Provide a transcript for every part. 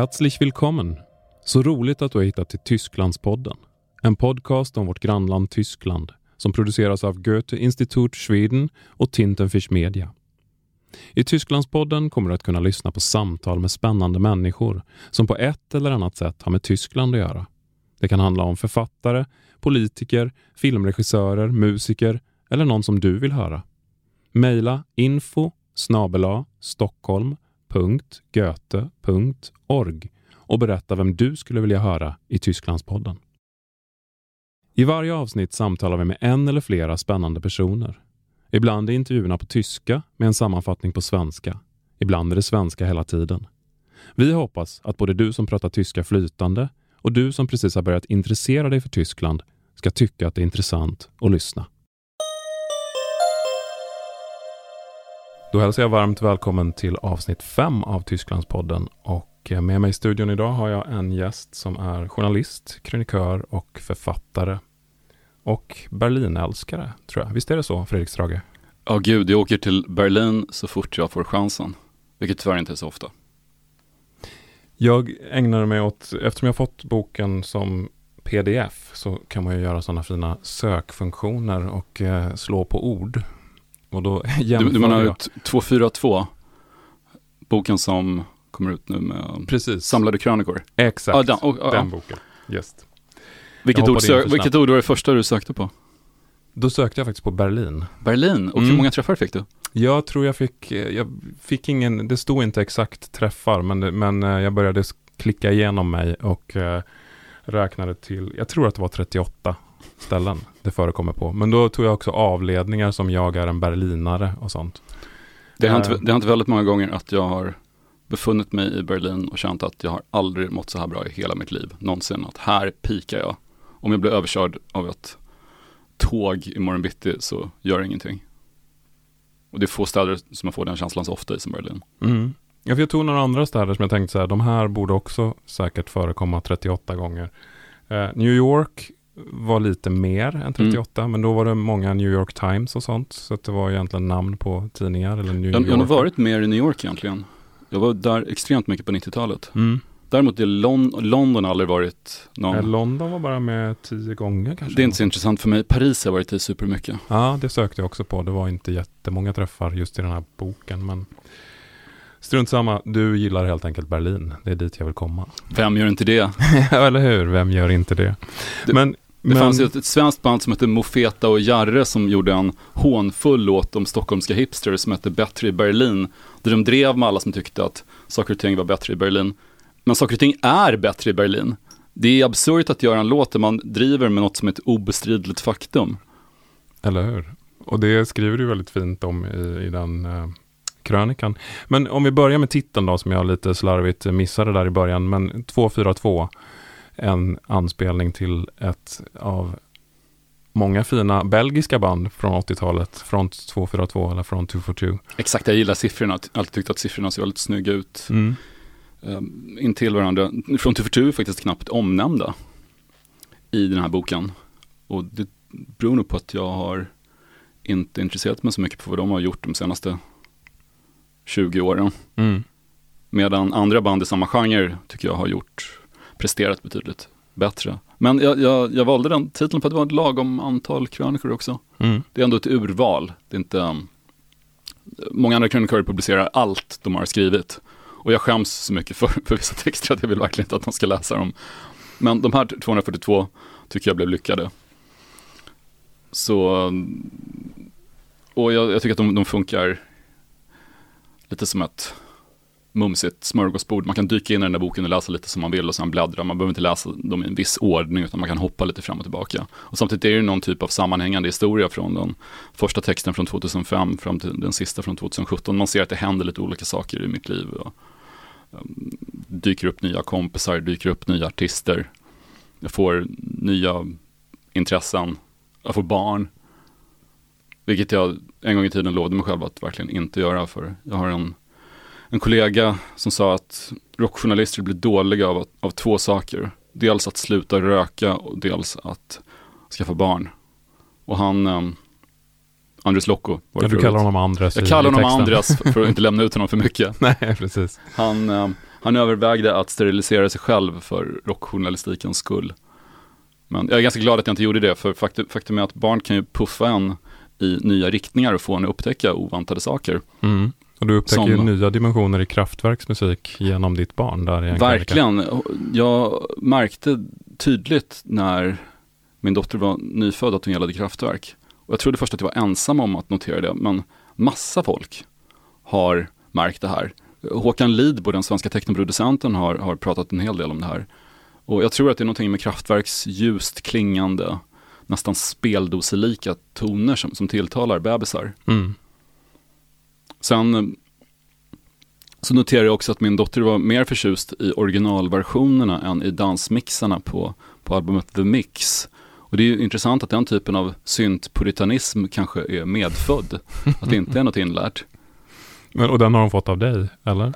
Herzlich willkommen! Så roligt att du har hittat till Tysklandspodden. En podcast om vårt grannland Tyskland som produceras av Goethe Institut Schweden och Tintenfisch Media. I Tysklandspodden kommer du att kunna lyssna på samtal med spännande människor som på ett eller annat sätt har med Tyskland att göra. Det kan handla om författare, politiker, filmregissörer, musiker eller någon som du vill höra. Mejla info snabela www.goethe.org och berätta vem du skulle vilja höra i Tysklandspodden. I varje avsnitt samtalar vi med en eller flera spännande personer. Ibland är intervjuerna på tyska med en sammanfattning på svenska. Ibland är det svenska hela tiden. Vi hoppas att både du som pratar tyska flytande och du som precis har börjat intressera dig för Tyskland ska tycka att det är intressant att lyssna. Då hälsar jag varmt välkommen till avsnitt 5 av Tysklandspodden och med mig i studion idag har jag en gäst som är journalist, krönikör och författare och Berlinälskare, tror jag. Visst är det så, Fredrik Strage? Ja, oh, gud, jag åker till Berlin så fort jag får chansen, vilket tyvärr inte är så ofta. Jag ägnar mig åt, eftersom jag fått boken som pdf så kan man ju göra sådana fina sökfunktioner och eh, slå på ord. Och då jämför du, du menar jag. 242, boken som kommer ut nu med Precis. samlade krönikor? Exakt, ah, den, oh, oh, den boken. Just. Vilket ord, vilket ord var det första du sökte på? Då sökte jag faktiskt på Berlin. Berlin? Och mm. hur många träffar fick du? Jag tror jag fick, jag fick ingen, det stod inte exakt träffar, men, men eh, jag började klicka igenom mig och uh, räknade till, jag tror att det var 38 ställen det förekommer på. Men då tog jag också avledningar som jag är en berlinare och sånt. Det har, hänt, eh. det har hänt väldigt många gånger att jag har befunnit mig i Berlin och känt att jag har aldrig mått så här bra i hela mitt liv. Någonsin. Att här pikar jag. Om jag blir överkörd av ett tåg imorgon bitti så gör det ingenting. Och det är få städer som jag får den känslan så ofta i som Berlin. Mm. Ja, jag tog några andra städer som jag tänkte så här, de här borde också säkert förekomma 38 gånger. Eh, New York var lite mer än 38, mm. men då var det många New York Times och sånt. Så att det var egentligen namn på tidningar eller New jag, York. Jag har varit mer i New York egentligen. Jag var där extremt mycket på 90-talet. Mm. Däremot är Lon London aldrig varit någon... Nej, London var bara med tio gånger kanske. Det är inte så intressant för mig. Paris har varit i supermycket. Ja, det sökte jag också på. Det var inte jättemånga träffar just i den här boken, men strunt samma. Du gillar helt enkelt Berlin. Det är dit jag vill komma. Vem gör inte det? eller hur? Vem gör inte det? det men det men... fanns ju ett, ett svenskt band som hette Mofeta och Jarre som gjorde en hånfull låt om stockholmska hipsters som hette Bättre i Berlin. Där de drev med alla som tyckte att saker och ting var bättre i Berlin. Men saker och ting är bättre i Berlin. Det är absurt att göra en låt där man driver med något som är ett obestridligt faktum. Eller hur? Och det skriver du väldigt fint om i, i den uh, krönikan. Men om vi börjar med titeln då, som jag lite slarvigt missade där i början. Men 242, en anspelning till ett av många fina belgiska band från 80-talet. Front 242 eller Front 242. Exakt, jag gillar siffrorna. Alltid tyckt att siffrorna ser väldigt snygga ut. Mm. Um, intill varandra. Front 242 är faktiskt knappt omnämnda i den här boken. Och det beror nog på att jag har inte intresserat mig så mycket på vad de har gjort de senaste 20 åren. Mm. Medan andra band i samma genre tycker jag har gjort, presterat betydligt bättre. Men jag, jag, jag, valde den titeln för att det var ett lagom antal krönikor också. Mm. Det är ändå ett urval. Det är inte, um, många andra krönikörer publicerar allt de har skrivit. Och jag skäms så mycket för, för vissa texter att jag vill verkligen inte att de ska läsa dem. Men de här 242 tycker jag blev lyckade. Så, um, och jag, jag tycker att de, de funkar lite som ett mumsigt smörgåsbord. Man kan dyka in i den där boken och läsa lite som man vill och sen bläddra. Man behöver inte läsa dem i en viss ordning utan man kan hoppa lite fram och tillbaka. Och samtidigt är det någon typ av sammanhängande historia från den första texten från 2005 fram till den sista från 2017. Man ser att det händer lite olika saker i mitt liv. Och, um, dyker upp nya kompisar, dyker upp nya artister. Jag får nya intressen. Jag får barn. Vilket jag en gång i tiden lovade mig själv att verkligen inte göra för jag har en en kollega som sa att rockjournalister blir dåliga av, av två saker. Dels att sluta röka och dels att skaffa barn. Och han, um, Andres Locco. Ja, du kallar honom Andres Jag kallar honom Andres för, för att inte lämna ut honom för mycket. Nej, precis. Han, um, han övervägde att sterilisera sig själv för rockjournalistikens skull. Men jag är ganska glad att jag inte gjorde det, för faktum, faktum är att barn kan ju puffa en i nya riktningar och få en att upptäcka ovantade saker. Mm. Och du upptäcker som, ju nya dimensioner i Kraftwerks genom ditt barn. Där verkligen. Jag märkte tydligt när min dotter var nyfödd att hon gillade Kraftwerk. Och jag trodde först att jag var ensam om att notera det, men massa folk har märkt det här. Håkan Lidbo, den svenska technoproducenten, har, har pratat en hel del om det här. Och jag tror att det är någonting med Kraftwerks ljust klingande, nästan speldoselika toner som, som tilltalar bebisar. Mm. Sen så noterar jag också att min dotter var mer förtjust i originalversionerna än i dansmixarna på, på albumet The Mix. Och det är ju intressant att den typen av syntpuritanism kanske är medfödd, att det inte är något inlärt. Men, och den har hon fått av dig, eller?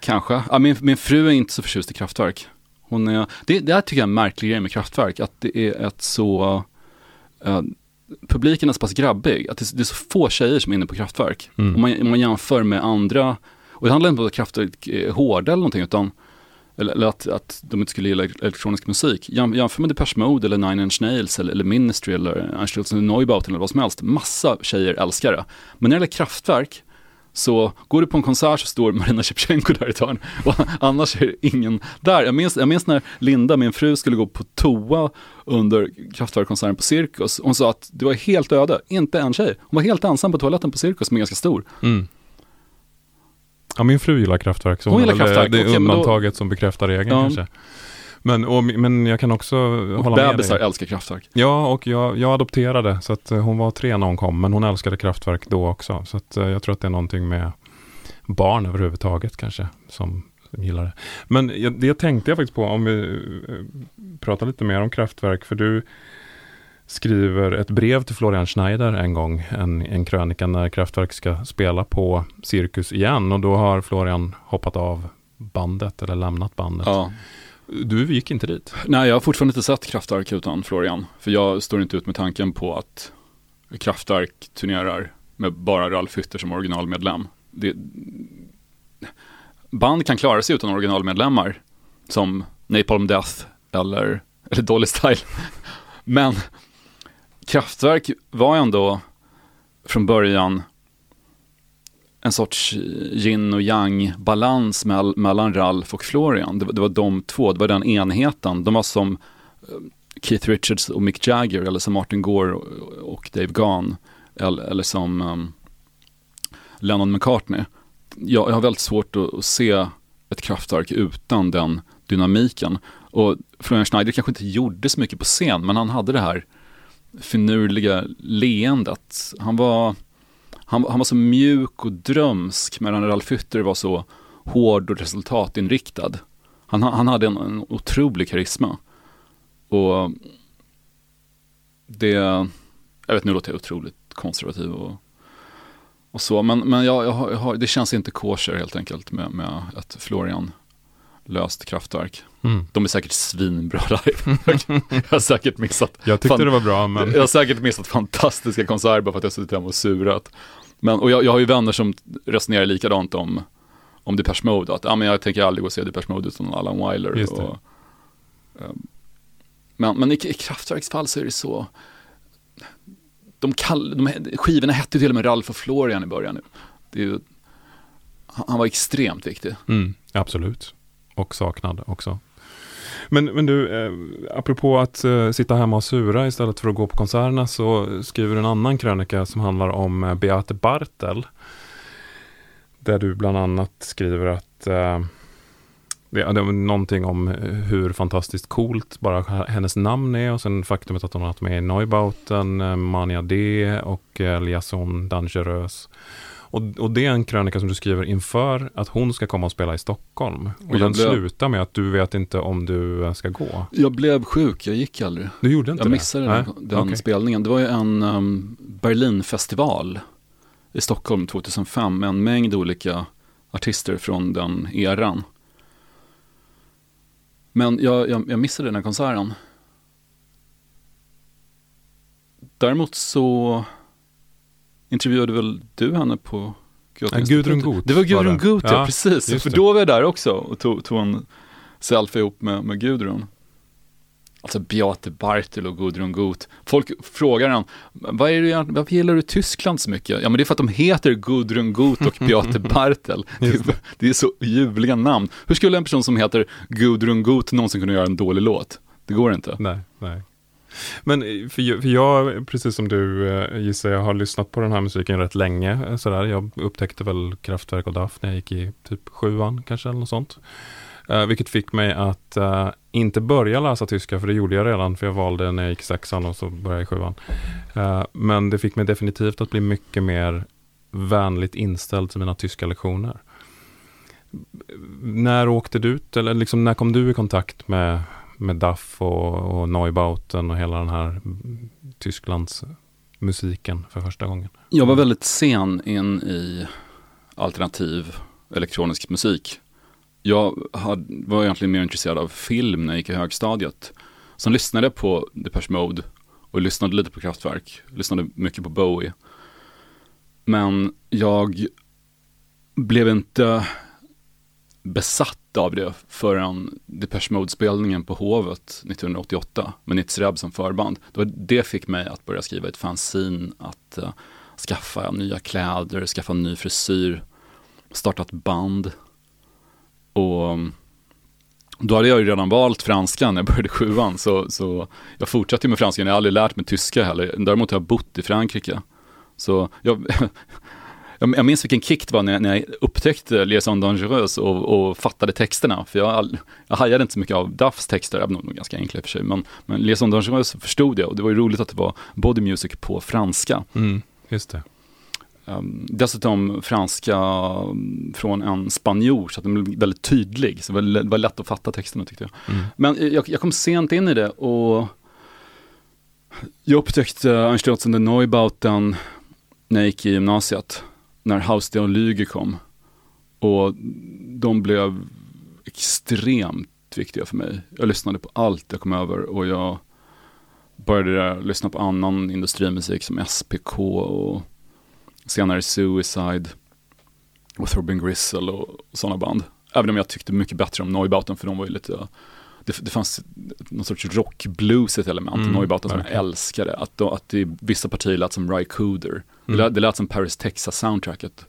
Kanske. Ja, min, min fru är inte så förtjust i kraftverk. Hon är, det, det här tycker jag är en märklig grej med kraftverk, att det är ett så, uh, publiken är så pass grabbig, att det, det, är så få tjejer som är inne på kraftverk. Mm. Om, man, om man jämför med andra, och det handlar inte om att kraftverk är hårda eller någonting, utan eller, eller, att, att de inte skulle gilla elektronisk musik. Jäm, jämför med Depeche Mode eller Nine Inch Nails eller, eller Ministry eller Einstürzen Neubauten eller vad som helst. Massa tjejer älskar det. Men när det gäller kraftverk så går du på en konsert så står Marina Shevchenko där i ett hörn och annars är det ingen där. Jag minns, jag minns när Linda, min fru, skulle gå på toa under Kraftwerkkonserten på Cirkus. Hon sa att det var helt öde, inte en tjej. Hon var helt ensam på toaletten på Cirkus som är ganska stor. Mm. Ja, min fru gillar Kraftwerk, så hon, hon gillar kraftverk. det är undantaget då... som bekräftar regeln ja. kanske. Men, och, men jag kan också och hålla med bebisar älskar kraftverk. Ja, och jag, jag adopterade, så att eh, hon var tre när hon kom, men hon älskade kraftverk då också. Så att eh, jag tror att det är någonting med barn överhuvudtaget kanske, som, som gillar det. Men jag, det tänkte jag faktiskt på, om vi eh, pratar lite mer om kraftverk, för du skriver ett brev till Florian Schneider en gång, en, en krönika när Kraftwerk ska spela på Cirkus igen och då har Florian hoppat av bandet eller lämnat bandet. Ja. Du gick inte dit? Nej, jag har fortfarande inte sett Kraftwerk utan Florian. För jag står inte ut med tanken på att Kraftwerk turnerar med bara Ralf Hütter som originalmedlem. Det, band kan klara sig utan originalmedlemmar, som Napalm Death eller, eller Dolly Style. Men Kraftwerk var ändå från början en sorts yin och yang balans mellan Ralph och Florian. Det, det, var de två, det var den enheten. De var som eh, Keith Richards och Mick Jagger eller som Martin Gore och Dave Gahn eller, eller som um, Lennon McCartney. Jag, jag har väldigt svårt att, att, se ett kraftverk utan den dynamiken. Och Florian Schneider kanske inte gjorde så mycket på scen, men han hade det här finurliga leendet. Han var han, han var så mjuk och drömsk medan Ralf Hütter var så hård och resultatinriktad. Han, han hade en, en otrolig karisma. Och det, jag vet nu låter jag otroligt konservativ och, och så, men, men jag, jag, har, jag har, det känns inte kosher helt enkelt med, med ett Florian löst kraftverk. Mm. De är säkert svinbra live. jag har säkert missat. Jag tyckte det var bra men. Jag har säkert missat fantastiska konserter bara för att jag suttit hemma och surat. Men, och jag, jag har ju vänner som resonerar likadant om, om Depeche Mode, att ah, men jag tänker aldrig gå och se Depeche Mode utan Alan Wilder. Och, um, men, men i, i Kraftwerks fall så är det så, de, kall, de skivorna hette till och med Ralf och Florian i början nu. Det är, han var extremt viktig. Mm, absolut, och saknad också. Men, men du, eh, apropå att eh, sitta hemma och sura istället för att gå på konserterna så skriver du en annan krönika som handlar om eh, Beate Bartel. Där du bland annat skriver att eh, Ja, det är någonting om hur fantastiskt coolt bara hennes namn är och sen faktumet att hon har varit med i Neubauten, eh, Mania D och eh, Liaison Dangereuse. Och, och det är en krönika som du skriver inför att hon ska komma och spela i Stockholm. Och, och den blev... slutar med att du vet inte om du eh, ska gå. Jag blev sjuk, jag gick aldrig. Du gjorde inte jag det? Jag missade den, den okay. spelningen. Det var ju en um, Berlinfestival i Stockholm 2005 med en mängd olika artister från den eran. Men jag, jag, jag missade den här konserten. Däremot så intervjuade väl du henne på Goethe Gudrun Goth Det var Gudrun var. Goth, ja, Ja, precis. För då var jag där också och tog, tog en selfie ihop med, med Gudrun. Alltså Beate Bartel och Gudrun Goth. Folk frågar en, vad är det, varför gillar du Tyskland så mycket? Ja men det är för att de heter Gudrun Goth och Beate Bartel. Det det är så ljuvliga namn. Hur skulle en person som heter Gudrun Goth någonsin kunna göra en dålig låt? Det går inte. Nej, nej. Men eh, för jag, för jag, precis som du eh, gissar, jag har lyssnat på den här musiken rätt länge. Eh, sådär. Jag upptäckte väl Kraftwerk och DAF när jag gick i typ sjuan kanske eller något sånt. Uh, vilket fick mig att uh, inte börja läsa tyska, för det gjorde jag redan, för jag valde när jag gick sexan och så började jag i sjuan. Uh, men det fick mig definitivt att bli mycket mer vänligt inställd till mina tyska lektioner. När åkte du ut, eller liksom när kom du i kontakt med, med DAF och, och Neubauten och hela den här Tysklands musiken för första gången? Jag var väldigt sen in i alternativ elektronisk musik. Jag hade, var egentligen mer intresserad av film när jag gick i högstadiet. Sen lyssnade jag på Depeche Mode och lyssnade lite på Kraftwerk. Lyssnade mycket på Bowie. Men jag blev inte besatt av det förrän Depeche Mode-spelningen på Hovet 1988 med Nitz Reb som förband. Det, det fick mig att börja skriva ett fanzine, att uh, skaffa nya kläder, skaffa ny frisyr, starta ett band. Och mm, då hade jag ju redan valt franska när jag började sjuan, så, så jag fortsatte med franska, jag har aldrig lärt mig tyska heller. Däremot har jag bott i Frankrike. Så jag, jag, minns vilken kick det var när jag, när jag upptäckte Liaison Dangereuse och, och fattade texterna. För jag, all, jag hajade inte så mycket av Duffs texter, även om de är ganska enkla i och för sig. Men, men Liaison Dangereuse förstod jag och det var ju roligt att det var body music på franska. Mm, just det. Um, dessutom franska um, från en spanjor, så att den blev väldigt tydlig. Så det var, lätt att fatta texterna tyckte jag. Mm. Men jag, jag kom sent in i det och jag upptäckte Einstürzen der Neubauten när jag gick i gymnasiet. När House der Lyge kom. Och de blev extremt viktiga för mig. Jag lyssnade på allt jag kom över och jag började lyssna på annan industrimusik som SPK och senare Suicide och Throbbing Gristle och sådana band. Även om jag tyckte mycket bättre om Neubauten för de var ju lite det, det fanns någon sorts rock-bluesigt element i Mm, Neubauten som jag älskade. Att, då, att det, vissa partier lät som Ry Cooder. Det, Mm. lät, det lät som Paris Texas-soundtracket.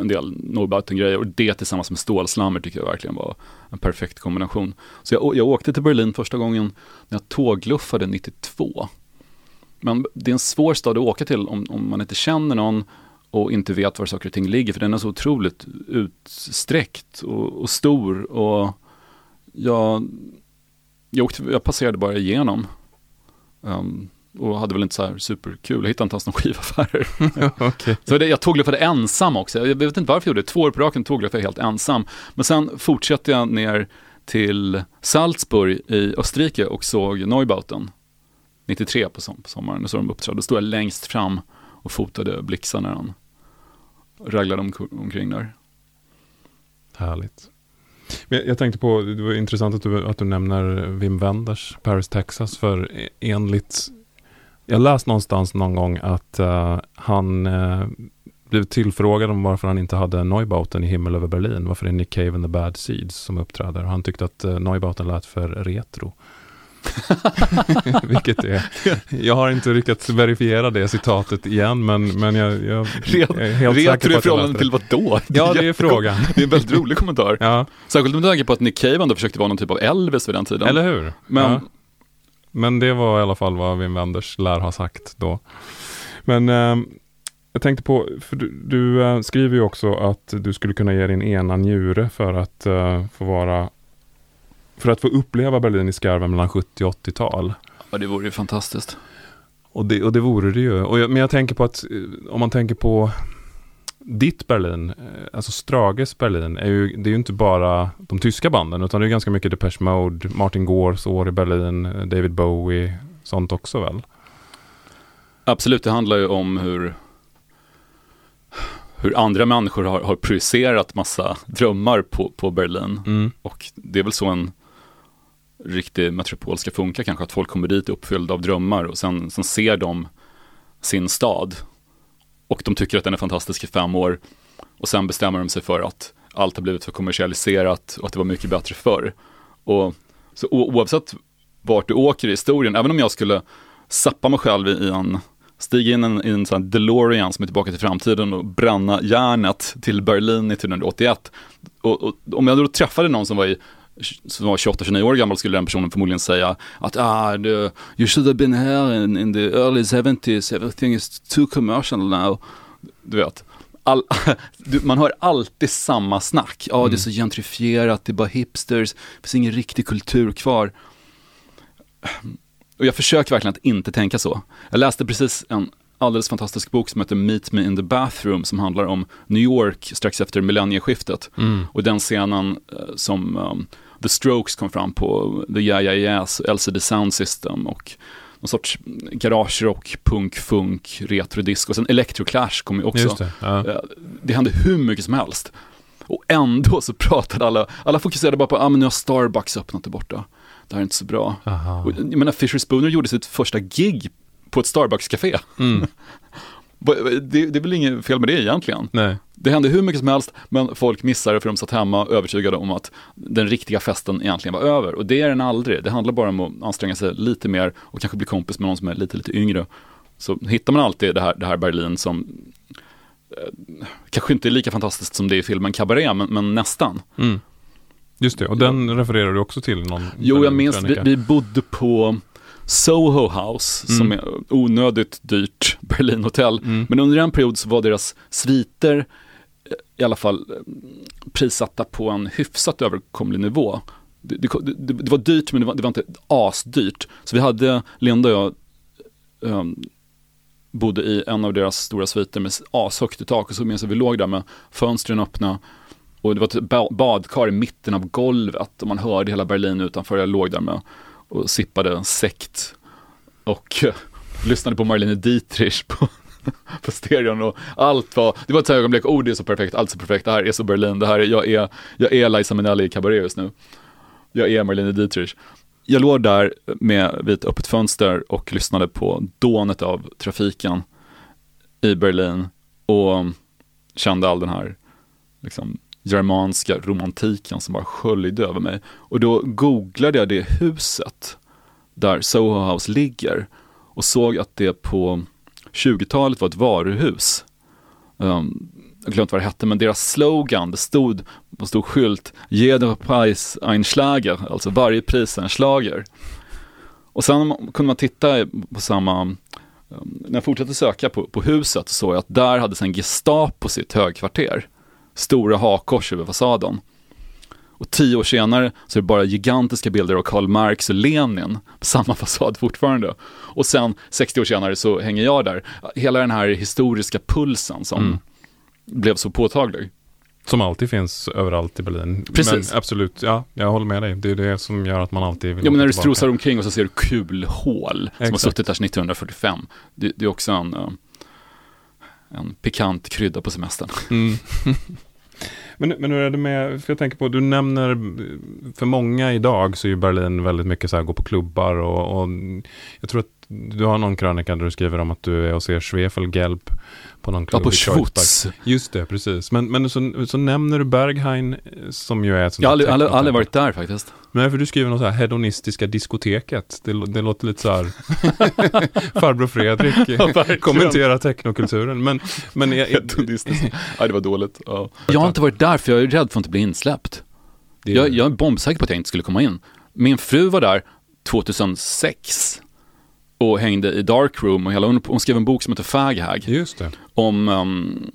En del Neubauten-grejer och det tillsammans med Stålslammer tycker jag verkligen var en perfekt kombination. Så jag, jag åkte till Berlin första gången när jag tågluffade 92. Men det är en svår stad att åka till om, om man inte känner någon och inte vet var saker och ting ligger, för den är så otroligt utsträckt och, och stor. Och jag, jag, åkte, jag passerade bara igenom. Um, och hade väl inte så här superkul, jag hittade inte ens någon skivaffärer. Okej. Så det, jag tågluffade ensam också, jag vet inte varför jag gjorde det, två år på raken tågluffade jag helt ensam. Men sen fortsatte jag ner till Salzburg i Österrike och såg Neubauten 93 på, som, på sommaren, och så de uppträdde. Då stod jag längst fram och fotade Blixar när han raglade om, omkring där. Härligt. Men jag, tänkte på, det var intressant att du, att du nämner Wim Wenders Paris, Texas. För e, enligt, jag läste någonstans någon gång att uh, han uh, blev tillfrågad om varför han inte hade Neubauten i Himmel över Berlin. Varför det är Nick Cave and the Bad Seeds som uppträder. Han tyckte att uh, Neubauten lät för retro. Vilket är, jag har inte lyckats verifiera det citatet igen, men, men jag, jag är helt säker Retro på att jag förhållande läste till vad då? Ja, det är frågan. Det är en väldigt rolig kommentar. Ja, Särskilt med tanke på att Nick Cave ändå försökte vara någon typ av Elvis vid den tiden. eller hur? Men ja. Men det var i alla fall vad Wim Wenders lär ha sagt då. Men eh, jag tänkte på, för du, du eh, skriver ju också att du skulle kunna ge din ena njure för att eh, få vara för att få uppleva Berlin i skarven mellan 70 och 80-tal. ja, det vore ju fantastiskt. Och det, och det vore det ju. Och jag, men jag tänker på att eh, om man tänker på ditt Berlin, eh, alltså Strages Berlin, är ju, det är ju inte bara de tyska banden, utan det är ganska mycket Depeche Mode, Martin Gores år i Berlin, eh, David Bowie, sånt också väl? Absolut, det handlar ju om hur, hur andra människor har, har projicerat massa drömmar på, på Berlin. Mm. Och det är väl så en riktig metropol ska funka kanske, att folk kommer dit uppfyllda av drömmar och sen, sen ser de sin stad. Och de tycker att den är fantastisk i fem år. Och sen bestämmer de sig för att allt har blivit för kommersialiserat och att det var mycket bättre förr. Och så oavsett vart du åker i historien, även om jag skulle sappa mig själv i en, stiga in en, i en sån DeLorean som är tillbaka till framtiden och bränna järnet till Berlin 1981. Typ och, och om jag då träffade någon som var i som var 28-29 år gammal skulle den personen förmodligen säga att ah, the, you should have been here in, in the early 70s, everything is too commercial now. Du vet, all, man hör alltid samma snack. Ja, ah, mm. det är så gentrifierat, det är bara hipsters, det finns ingen riktig kultur kvar. Och jag försöker verkligen att inte tänka så. Jag läste precis en alldeles fantastisk bok som heter Meet Me in the Bathroom som handlar om New York strax efter millennieskiftet. Mm. Och den scenen uh, som um, The Strokes kom fram på, The Yeah Yeah Yeahs, LCD Sound System och någon sorts garagerock, punk, funk, retrodisco. Och sen Electroclash kom ju också. Det, ja. Eh, det hände hur mycket som helst. Och ändå så pratade alla, alla fokuserade bara på, ah men nu har Starbucks öppnat där borta. Det här är inte så bra. Och, jag menar, Fisher Spooner gjorde sitt första gig på ett Starbucks-café. Mm. det, det är väl inget fel med det egentligen. Nej. Det hände hur mycket som helst, men folk missade det för de satt hemma övertygade om att den riktiga festen egentligen var över. Och det är den aldrig. Det handlar bara om att anstränga sig lite mer och kanske bli kompis med någon som är lite, lite yngre. Så hittar man alltid det här, det här Berlin som eh, kanske inte är lika fantastiskt som det i filmen Cabaret, men, men nästan. Mm. Just det, och den ja. refererar du också till? Någon, jo, jag minns, vi, vi bodde på Soho House, mm. som är onödigt dyrt Berlinhotell. Mm. Men under en period så var deras sviter i alla fall eh, prissatta på en hyfsat överkomlig nivå. Det, det, det, det var dyrt men det var, det var, inte asdyrt. Så vi hade, Linda och jag um, bodde i en av deras stora sviter med ashögt i tak och så minns jag vi låg där med fönstren öppna och det var ett badkar i mitten av golvet och man hörde hela Berlin utanför. Jag låg där med och sippade sekt och uh, lyssnade på Marlene Dietrich på på stereon och allt var, det var ett ögonblick, oh det är så perfekt, allt är så perfekt, det här är så Berlin, det här är, jag är, jag är Liza Minnelli i Cabaret just nu. Jag är Marlene Dietrich. Jag låg där med vid ett öppet fönster och lyssnade på dånet av trafiken i Berlin och kände all den här liksom, germanska romantiken som bara sköljde över mig. Och då googlade jag det huset där Soho House ligger och såg att det på 20-talet var ett varuhus. Um, jag glömt vad det hette, men deras slogan, det stod på stor skylt, jeder Preis ein Schlager, alltså varje pris är en slager. Och sen kunde man titta på samma, um, när jag fortsatte söka på, på huset så såg jag att där hade sen Gestapo sitt högkvarter. Stora hakkors över fasaden. Och tio år senare så är det bara gigantiska bilder av Karl Marx och Lenin på samma fasad fortfarande. Och sen 60 år senare så hänger jag där. Hela den här historiska pulsen som mm. blev så påtaglig. Som alltid finns överallt i Berlin. Precis. Men absolut, ja, jag håller med dig. Det är det som gör att man alltid vill Ja, men när du strosar omkring och så ser du kulhål Exakt. som har suttit där sedan 1945. Det, det är också en, eh, en pikant krydda på semestern. Mm. Men, men hur är det med, för jag tänker på, du nämner, för många idag så är ju Berlin väldigt mycket så här, gå på klubbar och, och jag tror att du har någon krönika där du skriver om att du är och ser Schwefelgelb på någon klubb Ja, på Schwutz. Just det, precis. Men, men så, så nämner du Berghain som ju är ett sånt Jag har aldrig, aldrig, aldrig varit där faktiskt. Nej, för du skriver något så här hedonistiska diskoteket. Det, det låter lite så här farbror Fredrik ja, kommenterar technokulturen. Men, men jag, Hedonistiskt. Ja, det var dåligt. Ja. Jag har inte varit där för jag är rädd för att inte bli insläppt. Jag, jag är bombsäker på att jag inte skulle komma in. Min fru var där 2006 och hängde i Darkroom och hela, hon, skrev en bok som heter Faghag. Just det. Om um,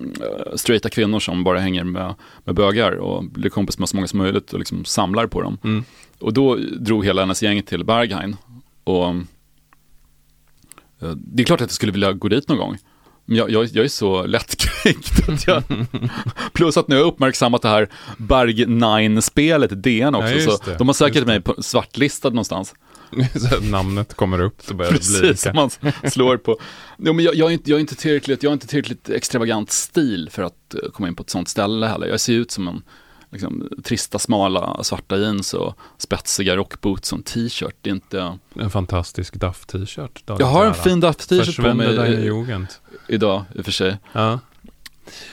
straighta kvinnor som bara hänger med, med bögar och blir kompis med så många som möjligt och liksom samlar på dem. Mm. Och då drog hela hennes gäng till Berghain. Och uh, det är klart att jag skulle vilja gå dit någon gång. Men jag, jag, jag är så lättkränkt att jag... plus att nu har jag uppmärksammat det här Berg 9-spelet i DN också. Ja, så de har säkert mig på svartlistad någonstans. namnet kommer upp så börjar Precis, det bli man slår på. Jo, men jag, jag, är inte, jag, är inte tillräckligt, jag är inte tillräckligt extravagant stil för att uh, komma in på ett sånt ställe heller. Jag ser ut som en liksom, trista, smala, svarta jeans och spetsiga rockboots och en t-shirt. Det är inte... En fantastisk Duff-t-shirt. Jag har en fin Duff-t-shirt på mig i, idag, i och för sig. Ja.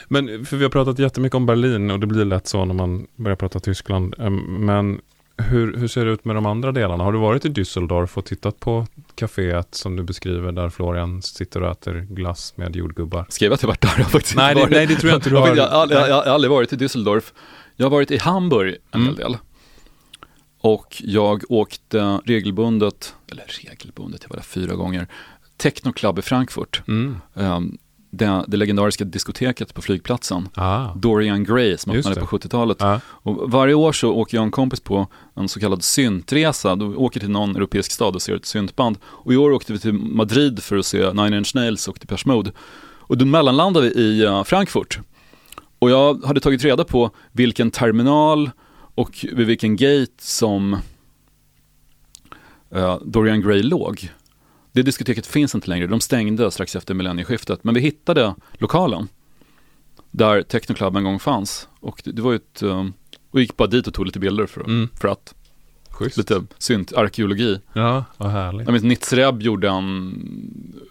Men för vi har pratat jättemycket om Berlin och det blir lätt så när man börjar prata Tyskland. Ehm, Men hur, hur ser det ut med de andra delarna? Har du varit i Düsseldorf och tittat på kaféet som du beskriver där Florian sitter och äter glass med jordgubbar? Skrev jag att jag varit där? Jag faktiskt Nej, det, nej, det tror jag inte du Jag, har. jag, jag, jag, jag har aldrig varit i Düsseldorf. Jag har varit i Hamburg en Mm. hel del. Och jag åkte regelbundet, eller regelbundet, jag var där fyra gånger, Techno Club i Frankfurt. Mm. Um, det, det legendariska diskoteket på flygplatsen. Ah. Dorian Gray som öppnade på 70-talet. Ja. Och varje år så åker jag och en kompis på en så kallad syntresa. Då åker till någon europeisk stad och ser ett syntband. Och i år åkte vi till Madrid för att se Nine Inch Nails och Depeche Mode. Och då mellanlandade vi i eh, Frankfurt. Och jag hade tagit reda på vilken terminal och vid vilken gate som eh, Dorian Gray låg. Det diskoteket finns inte längre, de stängde strax efter millennieskiftet. Men vi hittade lokalen där Techno Club en gång fanns. Och det, det var ett, eh, och gick bara dit och tog lite bilder för, Mm. för att, Schysst. lite synt, arkeologi. Ja, vad härligt. Jag minns Nitzreb gjorde en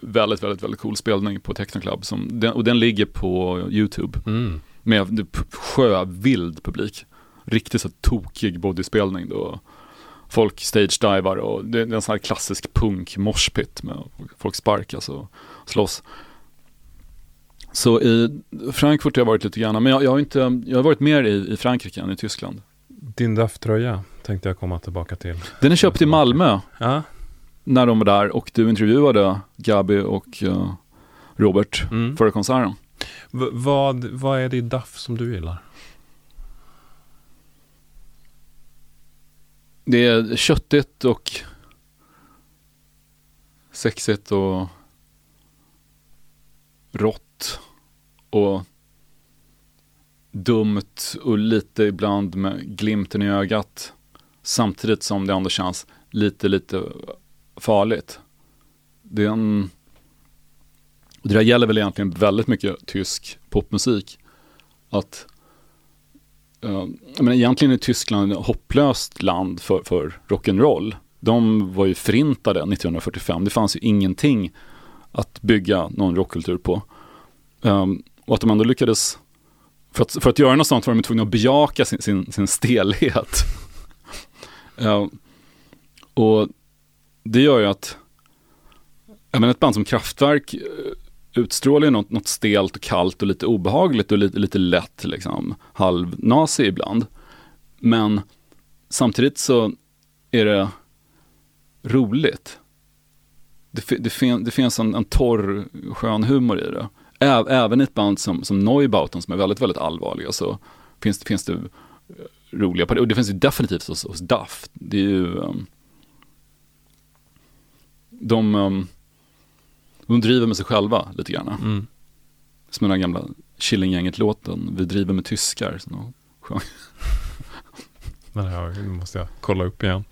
väldigt, väldigt, väldigt cool spelning på Techno Club. Som, den, och den ligger på YouTube Mm. med sjövild publik. Riktigt så tokig bodyspelning då. Folk stage-divar och det är en sån här klassisk punk moshpit med folk sparkas och slåss. Så i Frankfurt har jag varit lite grann, men jag, jag har inte, jag har varit mer i, i Frankrike än i Tyskland. Din DAF-tröja tänkte jag komma tillbaka till. Den är köpt i Malmö Ja. när de var där och du intervjuade Gabi och eh, Robert Mm. före konserten. V- vad, vad är det i DAF som du gillar? Det är köttigt och sexigt och rått och dumt och lite ibland med glimten i ögat. Samtidigt som det ändå känns lite, lite farligt. Det är en... Det där gäller väl egentligen väldigt mycket tysk popmusik. Att Eh, men egentligen är Tyskland ett hopplöst land för, för rock'n'roll. De var ju förintade 1945. Det fanns ju ingenting att bygga någon rockkultur på. Um, och att de ändå lyckades, för att, för att göra något sånt var de tvungna att bejaka sin, sin, sin stelhet. Uh, och det gör ju att, jag menar ett band som Kraftwerk utstrålar ju något, något stelt och kallt och lite obehagligt och lite, lite lätt liksom, halvnazi ibland. Men samtidigt så är det roligt. Det, det, fin, det finns en, en torr, skön humor i det. Ä, även i ett band som, som Neubauten som är väldigt, väldigt allvarliga så finns, det- finns det roliga. Och det finns ju definitivt hos, hos Duff. Det är ju um, de, um, de driver med sig själva lite grann. Mm. Som den där gamla Killinggänget-låten, Vi driver med tyskar. Som de sjöng. Den här måste jag kolla upp igen.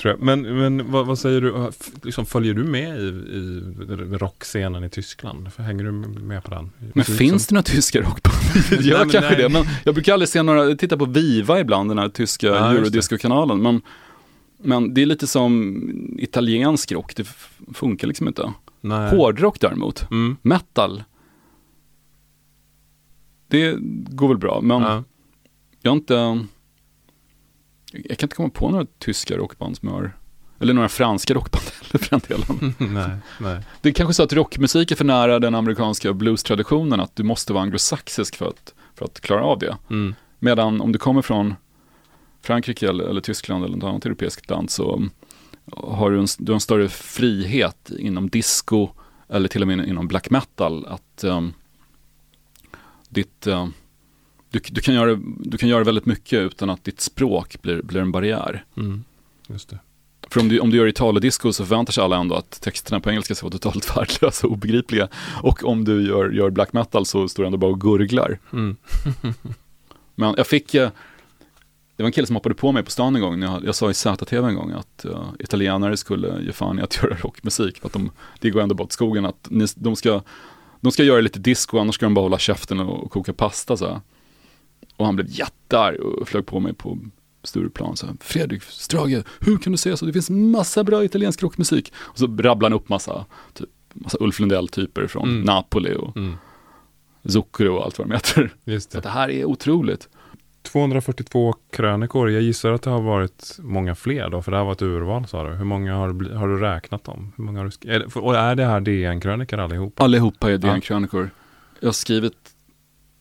Tror jag. Men, men vad, vad säger du, liksom, följer du med i, i rockscenen i Tyskland? Hänger du med på den? Men Ser ut finns som- det några tyska rockband? Det Nej, kanske nej. det, men jag brukar aldrig se några, jag tittar på Viva ibland, den här tyska Ja, eurodisco-kanalen. Men, men det är lite som italiensk rock, det funkar liksom inte. Nej. Hårdrock däremot, Mm. metal, det går väl bra, men Ja. jag har inte, jag kan inte komma på några tyska rockband som jag har, eller några franska rockband heller för den delen. nej, nej. Det är kanske så att rockmusik är för nära den amerikanska blues-traditionen, att du måste vara anglosaxisk för att, för att klara av det. Mm. Medan om du kommer från Frankrike eller, eller Tyskland eller något annat europeiskt land så har du en, du har en större frihet inom disco eller till och med inom black metal att um, ditt, um, du, du, kan göra, du kan göra väldigt mycket utan att ditt språk blir, blir en barriär. Mm. Just det. För om du, om du gör Italodisco så förväntar sig alla ändå att texterna på engelska ska vara totalt värdelösa och obegripliga. Och om du gör, gör black metal så står du ändå bara och gurglar. Mm. Men jag fick, eh, det var en kille som hoppade på mig på stan en gång, när jag, jag sa i ZTV en gång att uh, italienare skulle ge fan i att göra rockmusik, för att de, det går ändå bort skogen, att ni, de, ska, de ska göra lite disco, annars ska de bara hålla käften och, och koka pasta så här. Och han blev jättearg och flög på mig på Stureplan så här, Fredrik Strage, hur kan du säga så? Det finns massa bra italiensk rockmusik. Och så rabblade han upp massa, typ, massa Ulf Lundell-typer från Mm. Napoli och Mm. Zucchero och allt vad de heter. Just Så det. att det här är otroligt. 242 krönikor. Jag gissar att det har varit många fler då, för det här var ett urval sa du. Hur många har, du har du räknat dem? Hur många har du är det, och är det här DN-krönikor allihop? Allihopa är. DN-krönikor. Jag har skrivit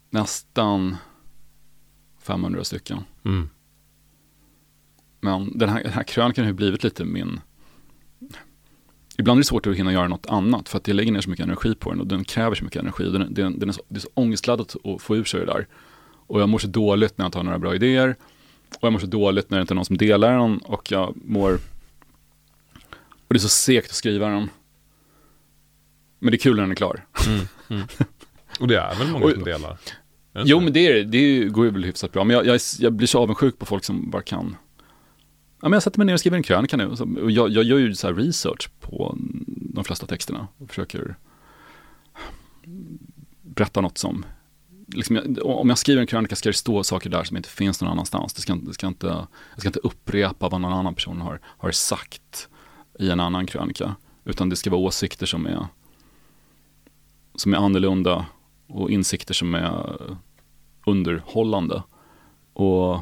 nästan 500 stycken. Mm. Men den här, den här krönikan har ju blivit lite min... Ibland är det svårt att hinna göra något annat för att jag lägger ner så mycket energi på den och den kräver så mycket energi. Den, den, den är så, det är så ångestladdat att få ur sig det där. Och jag mår så dåligt när jag inte har några bra idéer. Och jag mår så dåligt när det inte är någon som delar den och jag mår... Och det är så segt att skriva den. Men det är kul när den är klar. Mm. Mm. Och det är väl många Oj. som delar? Jo men det, är, det går ju väl hyfsat bra. Men jag, jag, jag blir så avundsjuk på folk som bara kan. Ja, men jag sätter mig ner och skriver en krönika nu. Och jag, jag gör ju så här research på de flesta texterna. Och försöker berätta något som, liksom, jag- om jag skriver en krönika ska det stå saker där som inte finns någon annanstans. Det ska, det ska inte, jag ska inte upprepa vad någon annan person har, har sagt i en annan krönika. Utan det ska vara åsikter som är, som är annorlunda och insikter som är underhållande. Och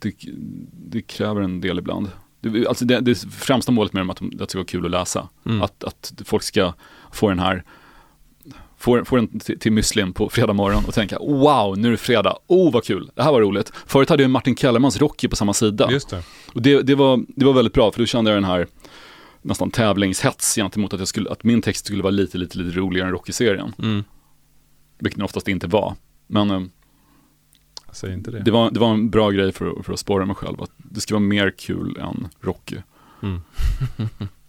det, det kräver en del ibland. Det, alltså det, det främsta målet med dem är att, de, att det ska vara kul att läsa. Mm. Att, att folk ska få den här, få, få den till, till müslin på fredag morgon och tänka wow, nu är det fredag, oh vad kul, det här var roligt. Förut hade jag Martin Kellermans Rocky på samma sida. Just det. Och det, det, var, det var väldigt bra, för då kände jag den här nästan tävlingshets gentemot att, jag skulle, att min text skulle vara lite, lite, lite roligare än Rocky-serien. Mm. Vilket den oftast inte var. Men eh, Säg inte det. det var, det var en bra grej för, att- för att spåra mig själv. Att det ska vara mer kul än Rocky. Mm.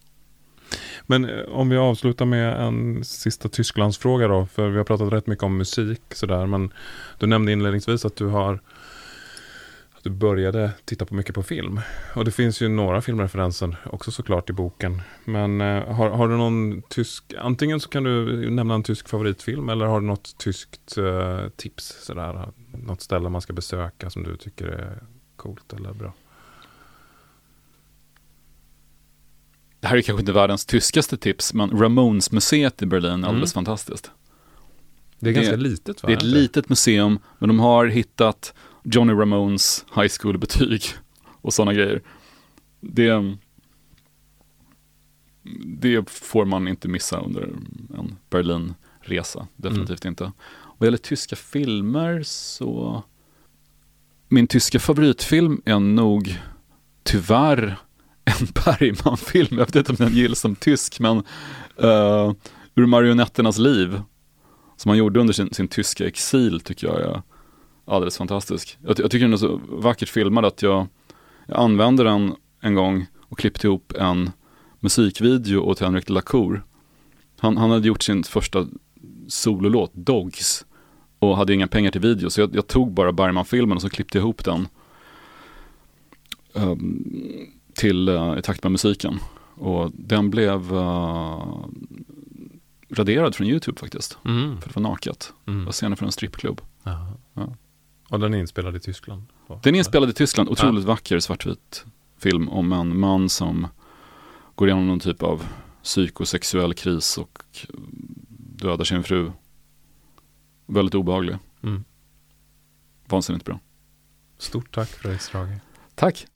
Men eh, om vi avslutar med en sista Tysklandsfråga då, för vi har pratat rätt mycket om musik sådär, men du nämnde inledningsvis att du har att du började titta på mycket på film. Och det finns ju några filmreferenser också såklart i boken. Men eh, har, har du någon tysk, antingen så kan du nämna en tysk favoritfilm eller har du något tyskt eh, tips sådär, något ställe man ska besöka som du tycker är coolt eller bra? Det här är kanske inte världens tyskaste tips, men Ramones-museet i Berlin är alldeles fantastiskt. Det är Det- ganska litet va? Det är ett litet museum, men de har hittat Johnny Ramones high school-betyg och sådana grejer. Det, det får man inte missa under en Berlin-resa, definitivt inte. Vad gäller tyska filmer så, min tyska favoritfilm är nog tyvärr en Bergman-film. Jag vet inte om den gills som tysk, men uh, Ur marionetternas liv som han gjorde under sin, sin tyska exil tycker jag är alldeles fantastisk. Jag, jag tycker den är så vackert filmad att jag, jag använde den en gång och klippte ihop en musikvideo åt Henrik Lacour. Han, han hade gjort sin första sololåt, Dogs, och hade inga pengar till video, så jag, jag tog bara Bergman-filmen och så klippte jag ihop den Um, till, eh, i takt med musiken. Och den blev eh, raderad från YouTube faktiskt. Mm. För det var naket. Det Mm. var scener från en strippklubb. Ja. Och den är inspelad i Tyskland? va? Den är inspelad i Tyskland, otroligt vacker svartvit film om en man som går igenom någon typ av psykosexuell kris och dödar sin fru. Väldigt obehaglig. Mm. Vansinnigt bra. Stort tack för det Strage. Tack!